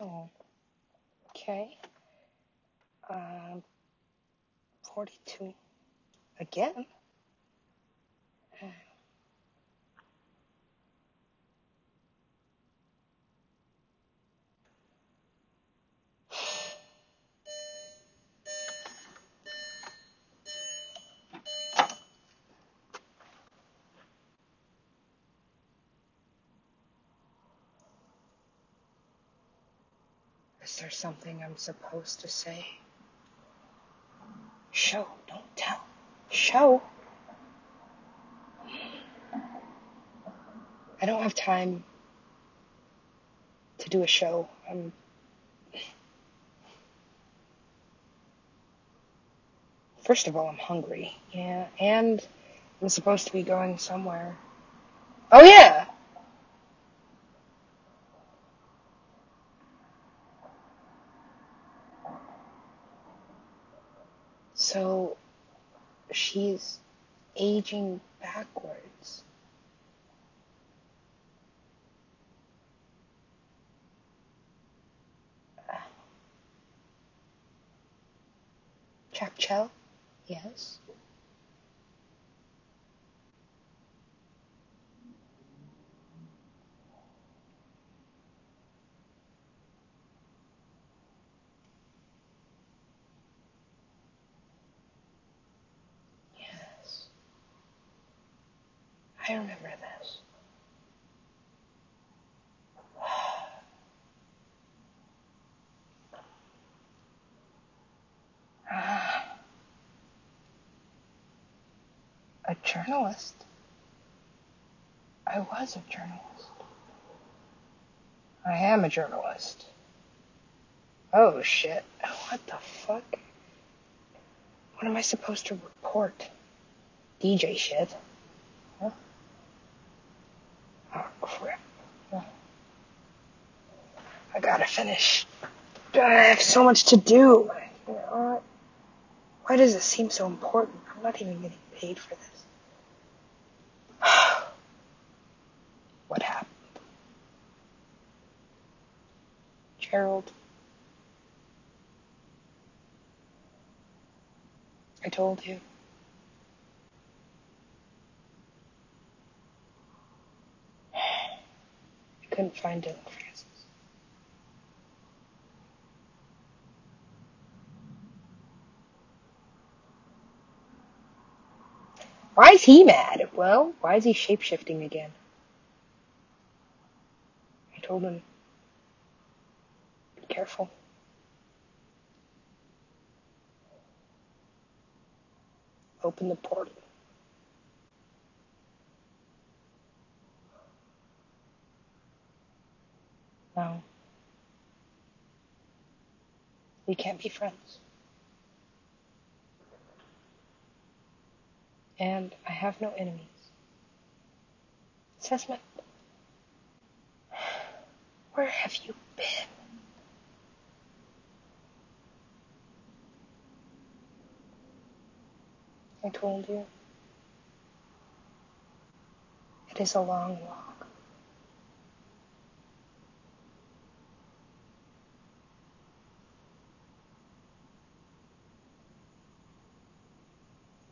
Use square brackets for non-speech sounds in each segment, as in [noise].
Oh, okay. Um, 42. Again? There something I'm supposed to say? Show, don't tell. Show. I don't have time to do a show. I'm. First of all, I'm hungry. Yeah, and I'm supposed to be going somewhere. Oh, yeah! So, she's aging backwards. Chell? Yes. Yes. I remember this. [sighs] A journalist. I was a journalist. I am a journalist. Oh shit. [laughs] What the fuck? What am I supposed to report? DJ shit. I gotta finish. I have so much to do. Why does it seem so important? I'm not even getting paid for this. [sighs] what happened? Gerald. I told you. I couldn't find Dylan Francis. Why is he mad? Well, why is he shapeshifting again? I told him, be careful. Open the portal. No. We can't be friends. And I have no enemies. Sesame, where have you been? I told you. It is a long walk.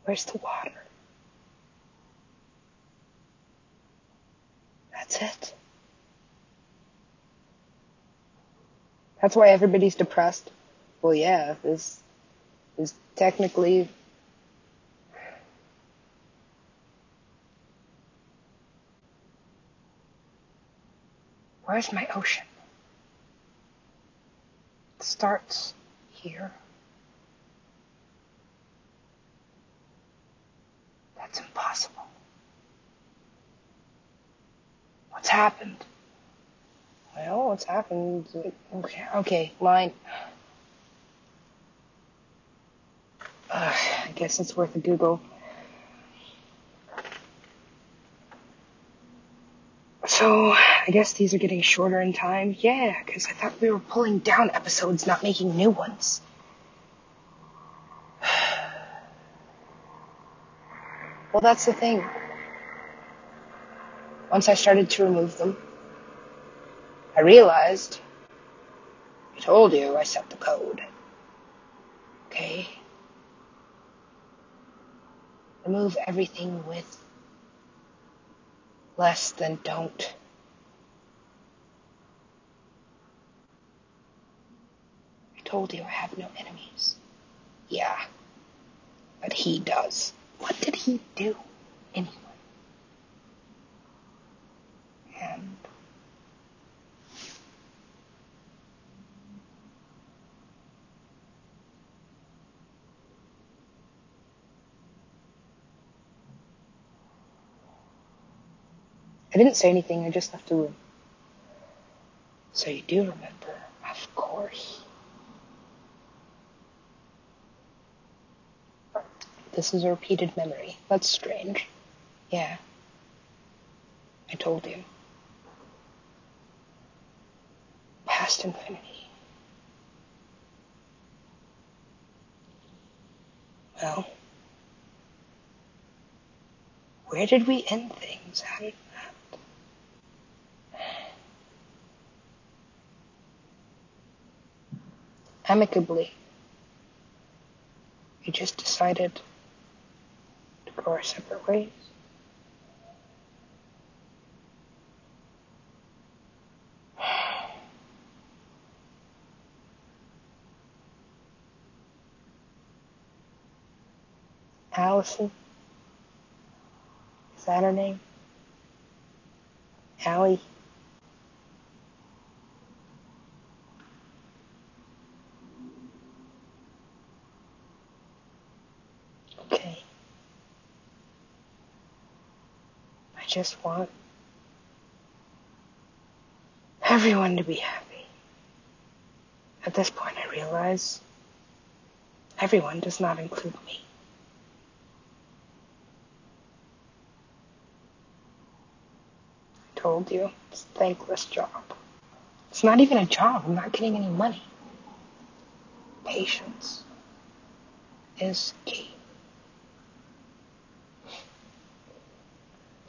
Where's the water? That's it. That's why everybody's depressed. Well, yeah, this is technically Where's my ocean? It starts here. That's impossible. What's happened? Well, what's happened? Okay, okay, line. Uh, I guess it's worth a Google. So, I guess these are getting shorter in time. Yeah, because I thought we were pulling down episodes, not making new ones. [sighs] Well, that's the thing. Once I started to remove them, I realized, I told you I set the code. Okay? Remove everything with less than don't. I told you I have no enemies. Yeah. But he does. What did he do anyway? I didn't say anything, I just left the room. So you do remember, of course. This is a repeated memory. That's strange. Yeah. I told you. Infinity. Well, where did we end things? How did that? Amicably. We just decided to go our separate ways. Allison. Is that her name? Allie. Okay. I just want everyone to be happy. At this point, I realize everyone does not include me. Told you, it's a thankless job. It's not even a job. I'm not getting any money. Patience is key.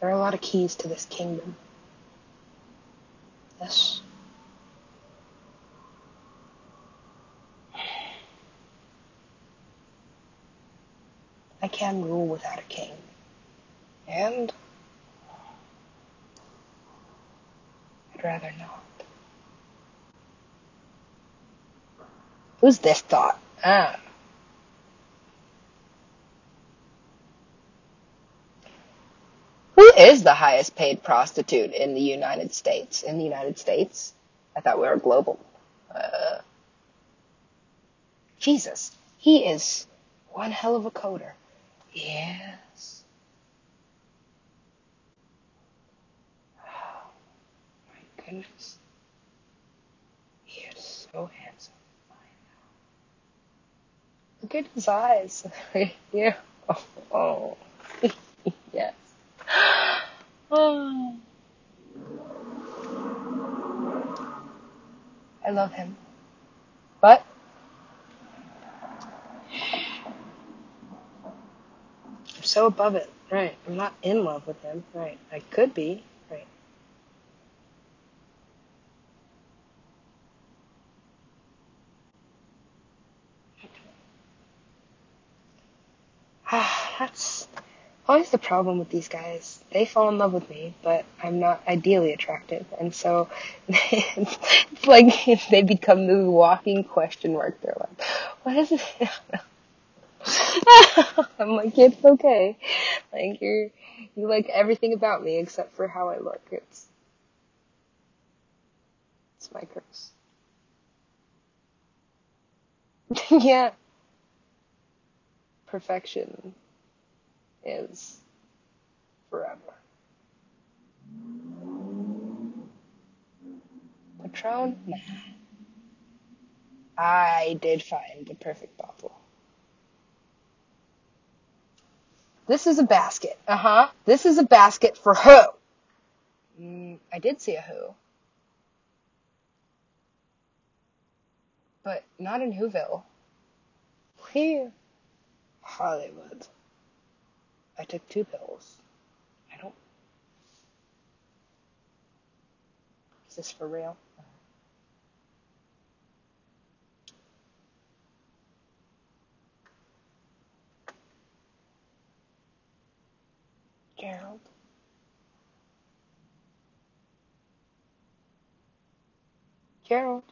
There are a lot of keys to this kingdom. Yes. I can rule without a king. And Rather not. Who's this thought? Ah. Who is the highest paid prostitute in the United States? In the United States? I thought we were global. Uh, Jesus, he is one hell of a coder. Yes. Oh, my goodness. He is so handsome. Look at his eyes. yeah. Oh, [laughs] oh. yes. Oh. [sighs] I love him. But I'm so above it. Right. I'm not in love with him. Right. I could be. Right. Ah, that's always the problem with these guys. They fall in love with me, but I'm not ideally attractive, and so it's [laughs] like [laughs] they become this walking question mark. They're like, "What is it?" [laughs] I'm like, "It's okay. Like you're you like everything about me except for how I look. It's it's my curse." yeah. Perfection is forever. Patron? Nah. I did find the perfect bottle. This is a basket. Uh huh. This is a basket for who? Mm, I did see a who. But not in Whoville. Here. Hollywood. I took two pills. I don't. Is this for real? Gerald. Gerald.